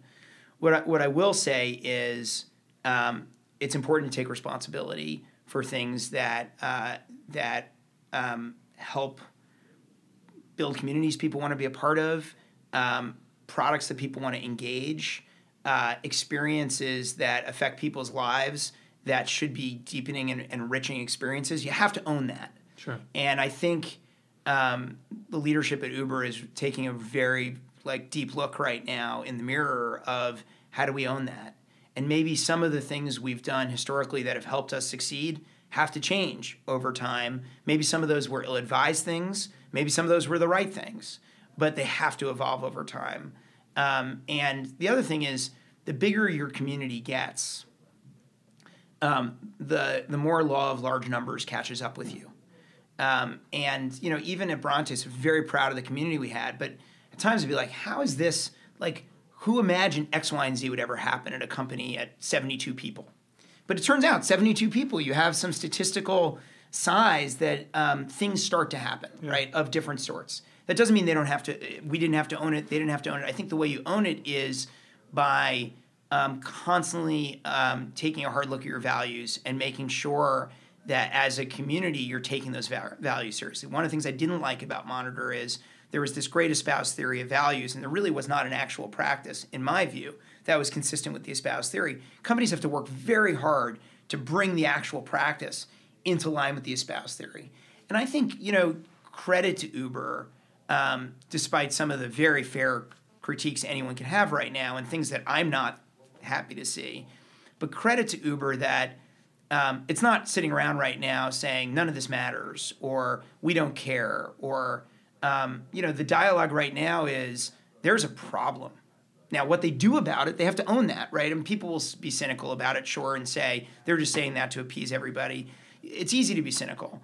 What I, what I will say is um, it's important to take responsibility for things that uh, that um, help build communities people want to be a part of, um, products that people want to engage, uh, experiences that affect people's lives that should be deepening and enriching experiences. You have to own that. Sure. And I think um, the leadership at Uber is taking a very like deep look right now in the mirror of how do we own that and maybe some of the things we've done historically that have helped us succeed have to change over time maybe some of those were ill-advised things maybe some of those were the right things but they have to evolve over time um, and the other thing is the bigger your community gets um, the the more law of large numbers catches up with you um, and you know even at brontes very proud of the community we had but at times it'd be like, how is this like who imagined X, Y, and Z would ever happen at a company at 72 people? But it turns out 72 people, you have some statistical size that um, things start to happen, yeah. right, of different sorts. That doesn't mean they don't have to, we didn't have to own it, they didn't have to own it. I think the way you own it is by um, constantly um, taking a hard look at your values and making sure that as a community you're taking those values seriously. One of the things I didn't like about Monitor is there was this great espoused theory of values, and there really was not an actual practice, in my view, that was consistent with the espoused theory. Companies have to work very hard to bring the actual practice into line with the espoused theory. And I think, you know, credit to Uber, um, despite some of the very fair critiques anyone can have right now and things that I'm not happy to see, but credit to Uber that um, it's not sitting around right now saying none of this matters or we don't care or um, you know, the dialogue right now is there's a problem. Now, what they do about it, they have to own that, right? And people will be cynical about it, sure, and say they're just saying that to appease everybody. It's easy to be cynical.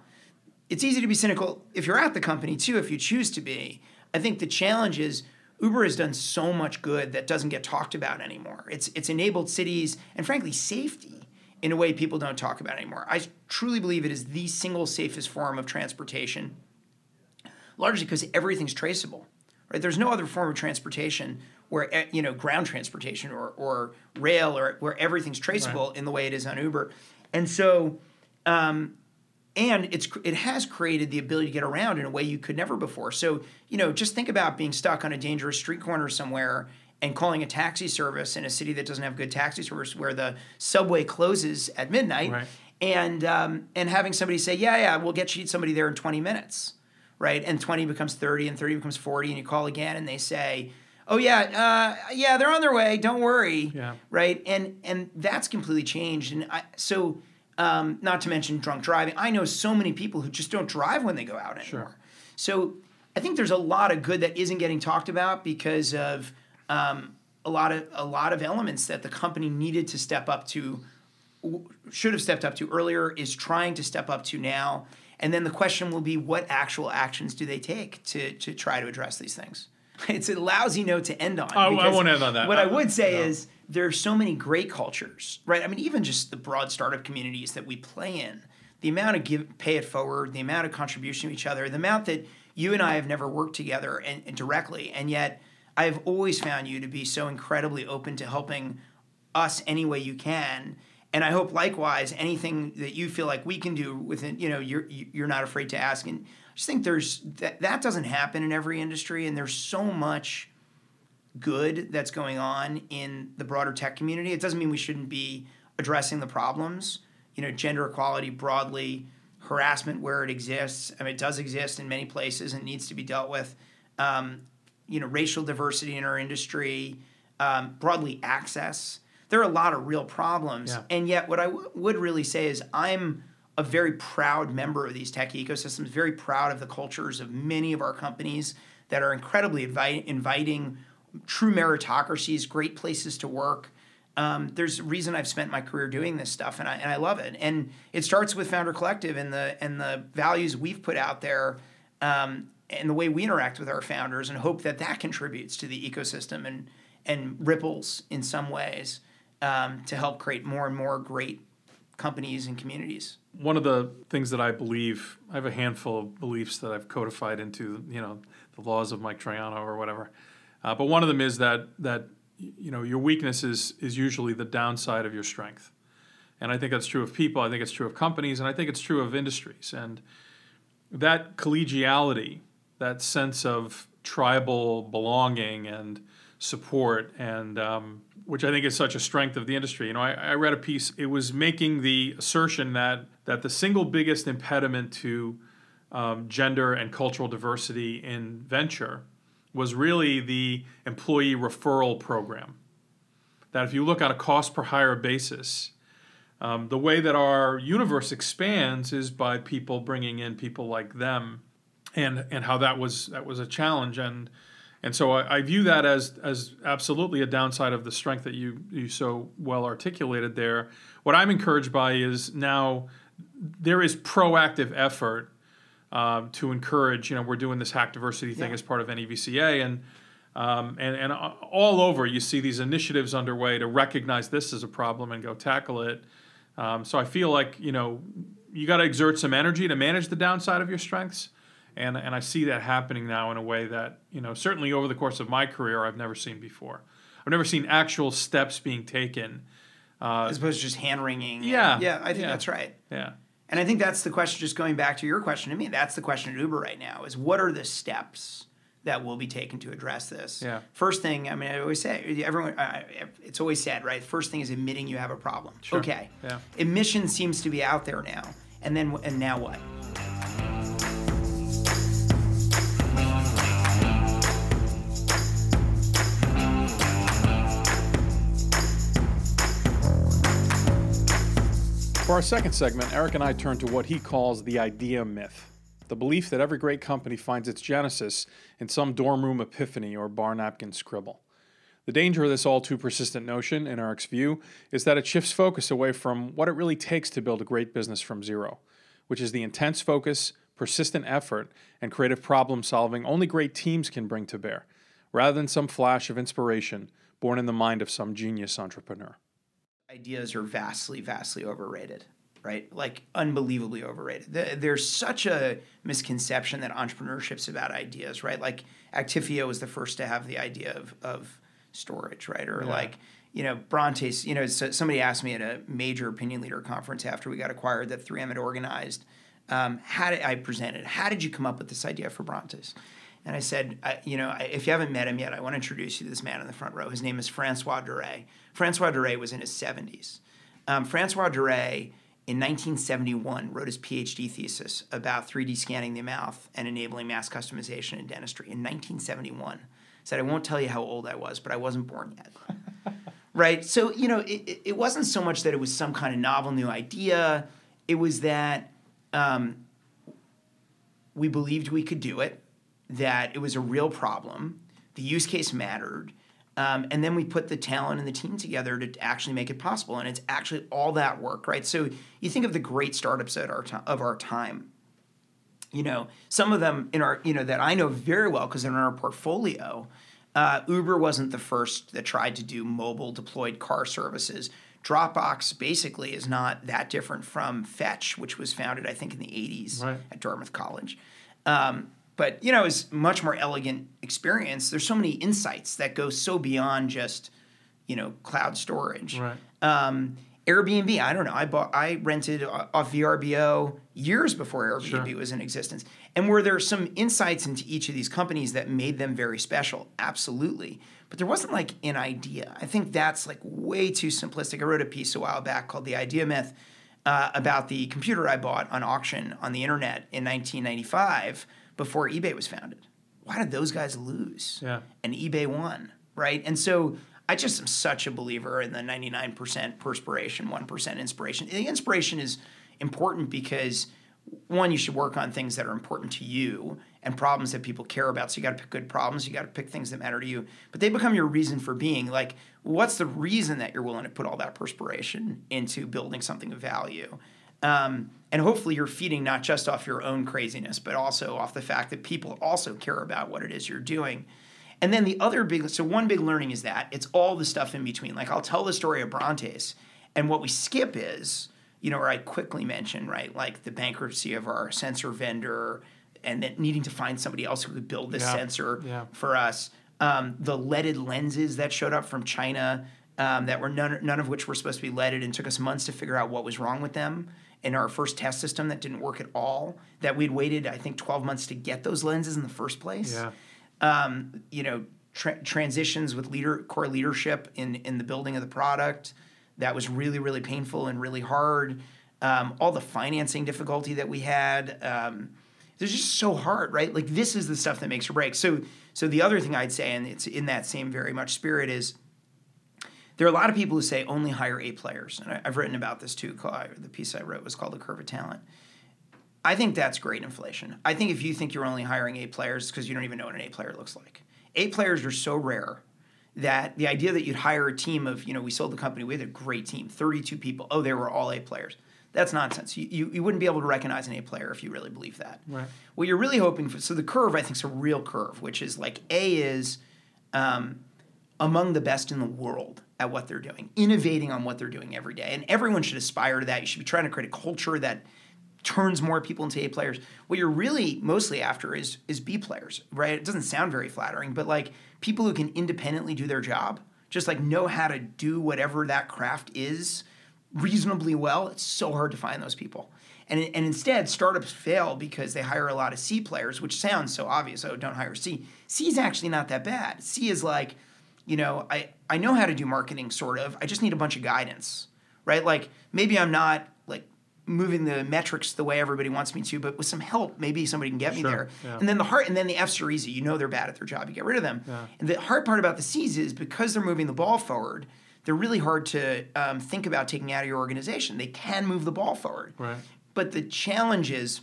It's easy to be cynical if you're at the company too, if you choose to be. I think the challenge is Uber has done so much good that doesn't get talked about anymore. It's it's enabled cities and frankly safety in a way people don't talk about anymore. I truly believe it is the single safest form of transportation largely because everything's traceable. Right? There's no other form of transportation where eh, you know ground transportation or, or rail or where everything's traceable right. in the way it is on Uber, and so. Um, and it's it has created the ability to get around in a way you could never before. So you know, just think about being stuck on a dangerous street corner somewhere and calling a taxi service in a city that doesn't have good taxi service, where the subway closes at midnight, right. and um, and having somebody say, "Yeah, yeah, we'll get you somebody there in twenty minutes." right? And 20 becomes 30 and 30 becomes 40 and you call again and they say, "Oh yeah, uh, yeah, they're on their way. Don't worry." Yeah. Right? And and that's completely changed and I, so um, not to mention drunk driving. I know so many people who just don't drive when they go out anymore. Sure. So I think there's a lot of good that isn't getting talked about because of um, a lot of a lot of elements that the company needed to step up to should have stepped up to earlier is trying to step up to now and then the question will be what actual actions do they take to, to try to address these things? It's a lousy note to end on. Oh, I won't end on that. What I, I would say no. is there are so many great cultures, right? I mean, even just the broad startup communities that we play in, the amount of give, pay it forward, the amount of contribution to each other, the amount that you and I have never worked together and, and directly, and yet I've always found you to be so incredibly open to helping us any way you can and I hope likewise anything that you feel like we can do within you know you're you're not afraid to ask and I just think there's that that doesn't happen in every industry and there's so much good that's going on in the broader tech community it doesn't mean we shouldn't be addressing the problems you know gender equality broadly harassment where it exists I mean it does exist in many places and needs to be dealt with um, you know racial diversity in our industry um, broadly access there are a lot of real problems. Yeah. And yet, what I w- would really say is I'm a very proud member of these tech ecosystems, very proud of the cultures of many of our companies that are incredibly inviting, true meritocracies, great places to work. Um, there's a reason I've spent my career doing this stuff, and I, and I love it. And it starts with Founder Collective and the and the values we've put out there, um, and the way we interact with our founders, and hope that that contributes to the ecosystem and and ripples in some ways um, to help create more and more great companies and communities. One of the things that I believe, I have a handful of beliefs that I've codified into, you know, the laws of Mike Troiano or whatever. Uh, but one of them is that that you know your weakness is is usually the downside of your strength, and I think that's true of people. I think it's true of companies, and I think it's true of industries. And that collegiality, that sense of tribal belonging and support, and um, which I think is such a strength of the industry. You know, I, I read a piece. It was making the assertion that that the single biggest impediment to um, gender and cultural diversity in venture was really the employee referral program. That if you look at a cost per hire basis, um, the way that our universe expands is by people bringing in people like them, and and how that was that was a challenge and and so I, I, view that as as absolutely a downside of the strength that you you so well articulated there. What I'm encouraged by is now there is proactive effort um, to encourage. You know, we're doing this hack diversity thing yeah. as part of NEVCA, and um, and and all over you see these initiatives underway to recognize this as a problem and go tackle it. Um, so I feel like you know you got to exert some energy to manage the downside of your strengths, and and I see that happening now in a way that you know certainly over the course of my career I've never seen before. I've never seen actual steps being taken. Uh, As opposed to just hand wringing. Yeah. Yeah, I think yeah. that's right. Yeah. And I think that's the question, just going back to your question to me, that's the question at Uber right now is what are the steps that will be taken to address this? Yeah. First thing, I mean, I always say, everyone, uh, it's always said, right? First thing is admitting you have a problem. Sure. Okay. Yeah. Admission seems to be out there now. And then, and now what? For our second segment, Eric and I turn to what he calls the idea myth the belief that every great company finds its genesis in some dorm room epiphany or bar napkin scribble. The danger of this all too persistent notion, in Eric's view, is that it shifts focus away from what it really takes to build a great business from zero, which is the intense focus, persistent effort, and creative problem solving only great teams can bring to bear, rather than some flash of inspiration born in the mind of some genius entrepreneur ideas are vastly, vastly overrated, right? Like unbelievably overrated. There's such a misconception that entrepreneurship's about ideas, right? Like Actifio was the first to have the idea of, of storage, right? Or yeah. like, you know, Brontes, you know, so somebody asked me at a major opinion leader conference after we got acquired that 3M had organized. Um, how did I presented? How did you come up with this idea for Brontes? And I said, I, you know, if you haven't met him yet, I want to introduce you to this man in the front row. His name is Francois Duret. Francois Duret was in his 70s. Um, Francois Duret, in 1971, wrote his PhD thesis about 3D scanning the mouth and enabling mass customization in dentistry. In 1971, said, I won't tell you how old I was, but I wasn't born yet. right? So, you know, it, it wasn't so much that it was some kind of novel new idea, it was that um, we believed we could do it that it was a real problem, the use case mattered, um, and then we put the talent and the team together to actually make it possible. And it's actually all that work, right? So you think of the great startups at our to- of our time. You know, some of them in our, you know, that I know very well because they're in our portfolio. Uh, Uber wasn't the first that tried to do mobile deployed car services. Dropbox basically is not that different from Fetch, which was founded, I think, in the 80s right. at Dartmouth College. Um, but you know, it's much more elegant experience. There's so many insights that go so beyond just you know cloud storage. Right. Um, Airbnb, I don't know. I bought, I rented off VRBO years before Airbnb sure. was in existence. And were there some insights into each of these companies that made them very special? Absolutely. But there wasn't like an idea. I think that's like way too simplistic. I wrote a piece a while back called The Idea Myth uh, about the computer I bought on auction on the internet in 1995 before eBay was founded. Why did those guys lose? Yeah. And eBay won, right? And so I just am such a believer in the 99% perspiration, 1% inspiration. The inspiration is important because one, you should work on things that are important to you and problems that people care about. So you got to pick good problems. You got to pick things that matter to you. But they become your reason for being. Like, what's the reason that you're willing to put all that perspiration into building something of value? Um, and hopefully you're feeding not just off your own craziness, but also off the fact that people also care about what it is you're doing. And then the other big, so one big learning is that it's all the stuff in between. Like I'll tell the story of Brontes, and what we skip is you know, or I quickly mention, right, like the bankruptcy of our sensor vendor and then needing to find somebody else who could build this Yeah. sensor Yeah. for us. Um, the leaded lenses that showed up from China um, that were none, none of which were supposed to be leaded and took us months to figure out what was wrong with them. And our first test system that didn't work at all, that we'd waited, I think, 12 months to get those lenses in the first place Yeah. um, you know, tra- transitions with leader core leadership in in the building of the product. That was really really painful and really hard. Um, all the financing difficulty that we had. Um, it's just so hard, right? Like this is the stuff that makes or breaks. So so the other thing I'd say, and it's in that same very much spirit, is there are a lot of people who say only hire A players, and I, I've written about this too. The piece I wrote was called "The Curve of Talent." I think that's great inflation. I think if you think you're only hiring A players because you don't even know what an A player looks like. A players are so rare that the idea that you'd hire a team of, you know, we sold the company, we had a great team, 32 people. Oh, they were all A players. That's nonsense. You, you, you wouldn't be able to recognize an A player if you really believe that. Right. What you're really hoping for, so the curve, I think, is a real curve, which is like A is um, among the best in the world at what they're doing, innovating on what they're doing every day. And everyone should aspire to that. You should be trying to create a culture that turns more people into A players. What you're really mostly after is is B players, right? It doesn't sound very flattering, but like people who can independently do their job, just like know how to do whatever that craft is reasonably well. It's so hard to find those people. And, and instead, startups fail because they hire a lot of C players, which sounds so obvious. Oh, don't hire C. C is actually not that bad. C is like, you know, I, I know how to do marketing, sort of. I just need a bunch of guidance, right? Like maybe I'm not like moving the metrics the way everybody wants me to, but with some help, maybe somebody can get me there. yeah. And then the hard, and then the F's are easy. You know they're bad at their job. You get rid of them. Yeah. And the hard part about the C's is because they're moving the ball forward, they're really hard to um, think about taking out of your organization. They can move the ball forward. Right. But the challenge is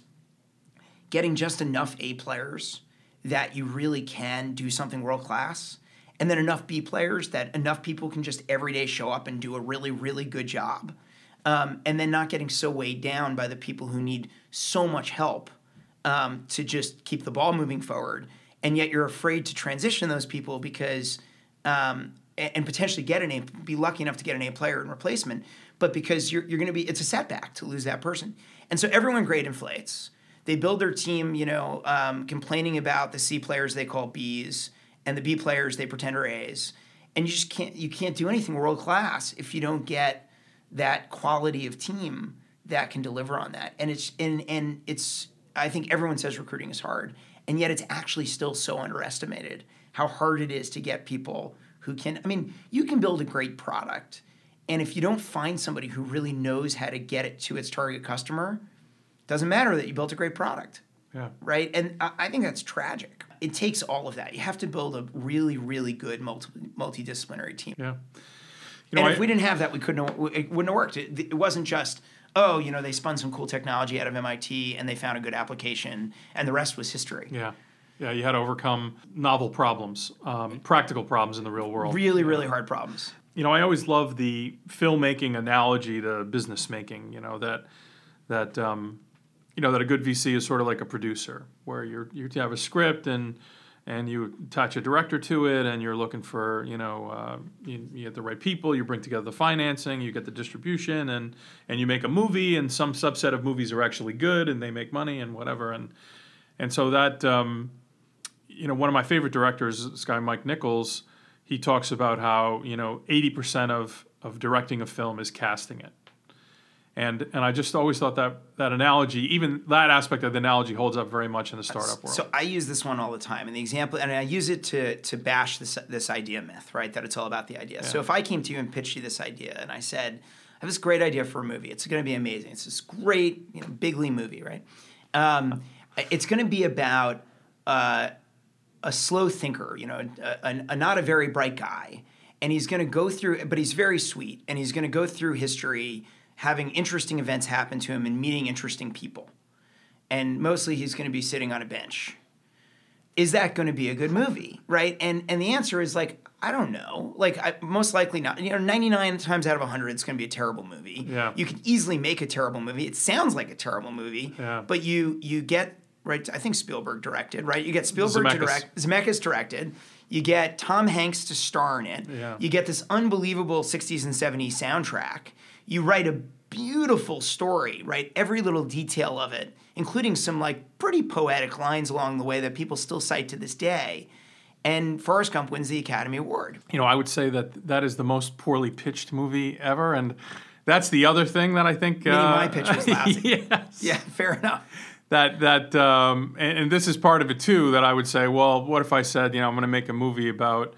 getting just enough A players that you really can do something world class, and then enough B players that enough people can just every day show up and do a really, really good job. Um, and then not getting so weighed down by the people who need so much help um, to just keep the ball moving forward. And yet you're afraid to transition those people because, um, and potentially get an A, be lucky enough to get an A player in replacement, but because you're, you're going to be, it's a setback to lose that person. And so everyone grade inflates. They build their team, you know, um, complaining about the C players they call Bs and the B players they pretend are A's. And you just can't, you can't do anything world class if you don't get that quality of team that can deliver on that. And it's and and it's I think everyone says recruiting is hard, and yet it's actually still so underestimated how hard it is to get people who can I mean, you can build a great product, and if you don't find somebody who really knows how to get it to its target customer, doesn't matter that you built a great product Yeah. right? And I I think that's tragic. It takes all of that. You have to build a really, really good multi multidisciplinary team. Yeah. You know, and I, if we didn't have that, we couldn't. It wouldn't have worked. It, it wasn't just oh, you know, they spun some cool technology out of MIT and they found a good application, and the rest was history. yeah. Yeah, you had to overcome novel problems, um, practical problems in the real world. Really, really hard problems. you know, I always love the filmmaking analogy to business making. You know that that um, you know that a good VC is sort of like a producer, where you're you have a script and and you attach a director to it, and you're looking for you know uh, you, you get the right people, you bring together the financing, you get the distribution, and and you make a movie, and some subset of movies are actually good, and they make money and whatever, and and so that. Um, you know, one of my favorite directors, this guy Mike Nichols, he talks about how you know eighty percent of of directing a film is casting it, and and I just always thought that that analogy, even that aspect of the analogy, holds up very much in the startup world. So I use this one all the time, and the example, and I use it to to bash this this idea myth, right? That it's all about the idea. So if I came to you and pitched you this idea, and I said, I have this great idea for a movie. It's going to be amazing. It's this great, you know, big league movie, right? Um, it's going to be about uh, a slow thinker, you know, a, a, a not a very bright guy, and he's going to go through, but he's very sweet, and he's going to go through history, having interesting events happen to him, and meeting interesting people, and mostly he's going to be sitting on a bench. Is that going to be a good movie, right? And and the answer is like I don't know. Like I, most likely not. You know, ninety nine times out of hundred, it's going to be a terrible movie. Yeah. You can easily make a terrible movie. It sounds like a terrible movie. Yeah. But you you get right. I think Spielberg directed right. You get Spielberg to Zemeckis. direct. Zemeckis directed. You get Tom Hanks to star in it. Yeah. You get this unbelievable 60s and 70s soundtrack. You write a beautiful story, right? Every little detail of it, including some like pretty poetic lines along the way that people still cite to this day. And Forrest Gump wins the Academy Award. You know, I would say that that is the most poorly pitched movie ever, and that's the other thing that I think. Uh, my pitch was lousy. yes. Yeah, fair enough. that that um, and, and this is part of it too that I would say well what if I said you know I'm going to make a movie about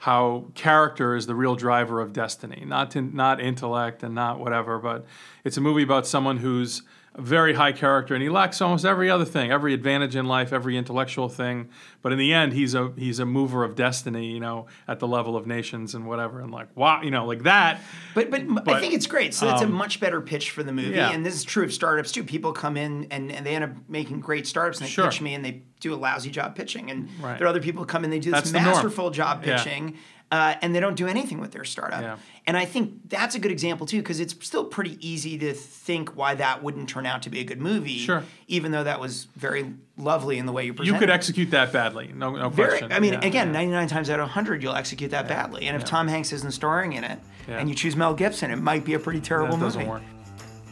how character is the real driver of destiny. Not to, not intellect and not whatever but it's a movie about someone who's very high character and he lacks almost every other thing every advantage in life every intellectual thing but in the end he's a he's a mover of destiny you know at the level of nations and whatever and like wow you know like that But, but, but I think it's great. So that's a um, much better pitch for the movie. yeah. And this is true of startups too. People come in and, and they end up making great startups and they Sure. pitch me and they do a lousy job pitching. And Right. there are other people who come in, they do That's this norm. masterful job Yeah. Uh, and they don't do anything with their startup. Yeah. And I think that's a good example too, because it's still pretty easy to think why that wouldn't turn out to be a good movie. Sure. Even though that was very lovely in the way you presented it. you could execute that badly no no Very, question I mean, Yeah, again, yeah. 99 times out of 100, you'll execute that badly. And if Tom Hanks isn't starring in it, and you choose Mel Gibson, it might be a pretty terrible movie. work.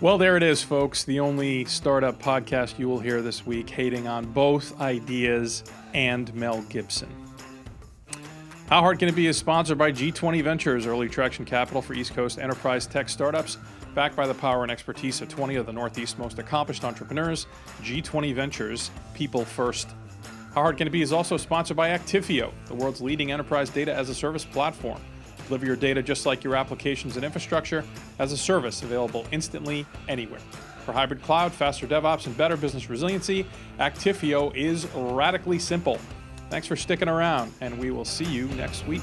Well, there it is, folks. The only startup podcast you will hear this week hating on both ideas and Mel Gibson. How Hard Can It Be is sponsored by G20 Ventures, early traction capital for East Coast enterprise tech startups, backed by the power and expertise of 20 of the Northeast's most accomplished entrepreneurs. G20 Ventures, people first. How Hard Can It Be is also sponsored by Actifio, the world's leading enterprise data as a service platform. Deliver your data just like your applications and infrastructure as a service available instantly anywhere. For hybrid cloud, faster DevOps, and better business resiliency, Actifio is radically simple. Thanks for sticking around, and we will see you next week.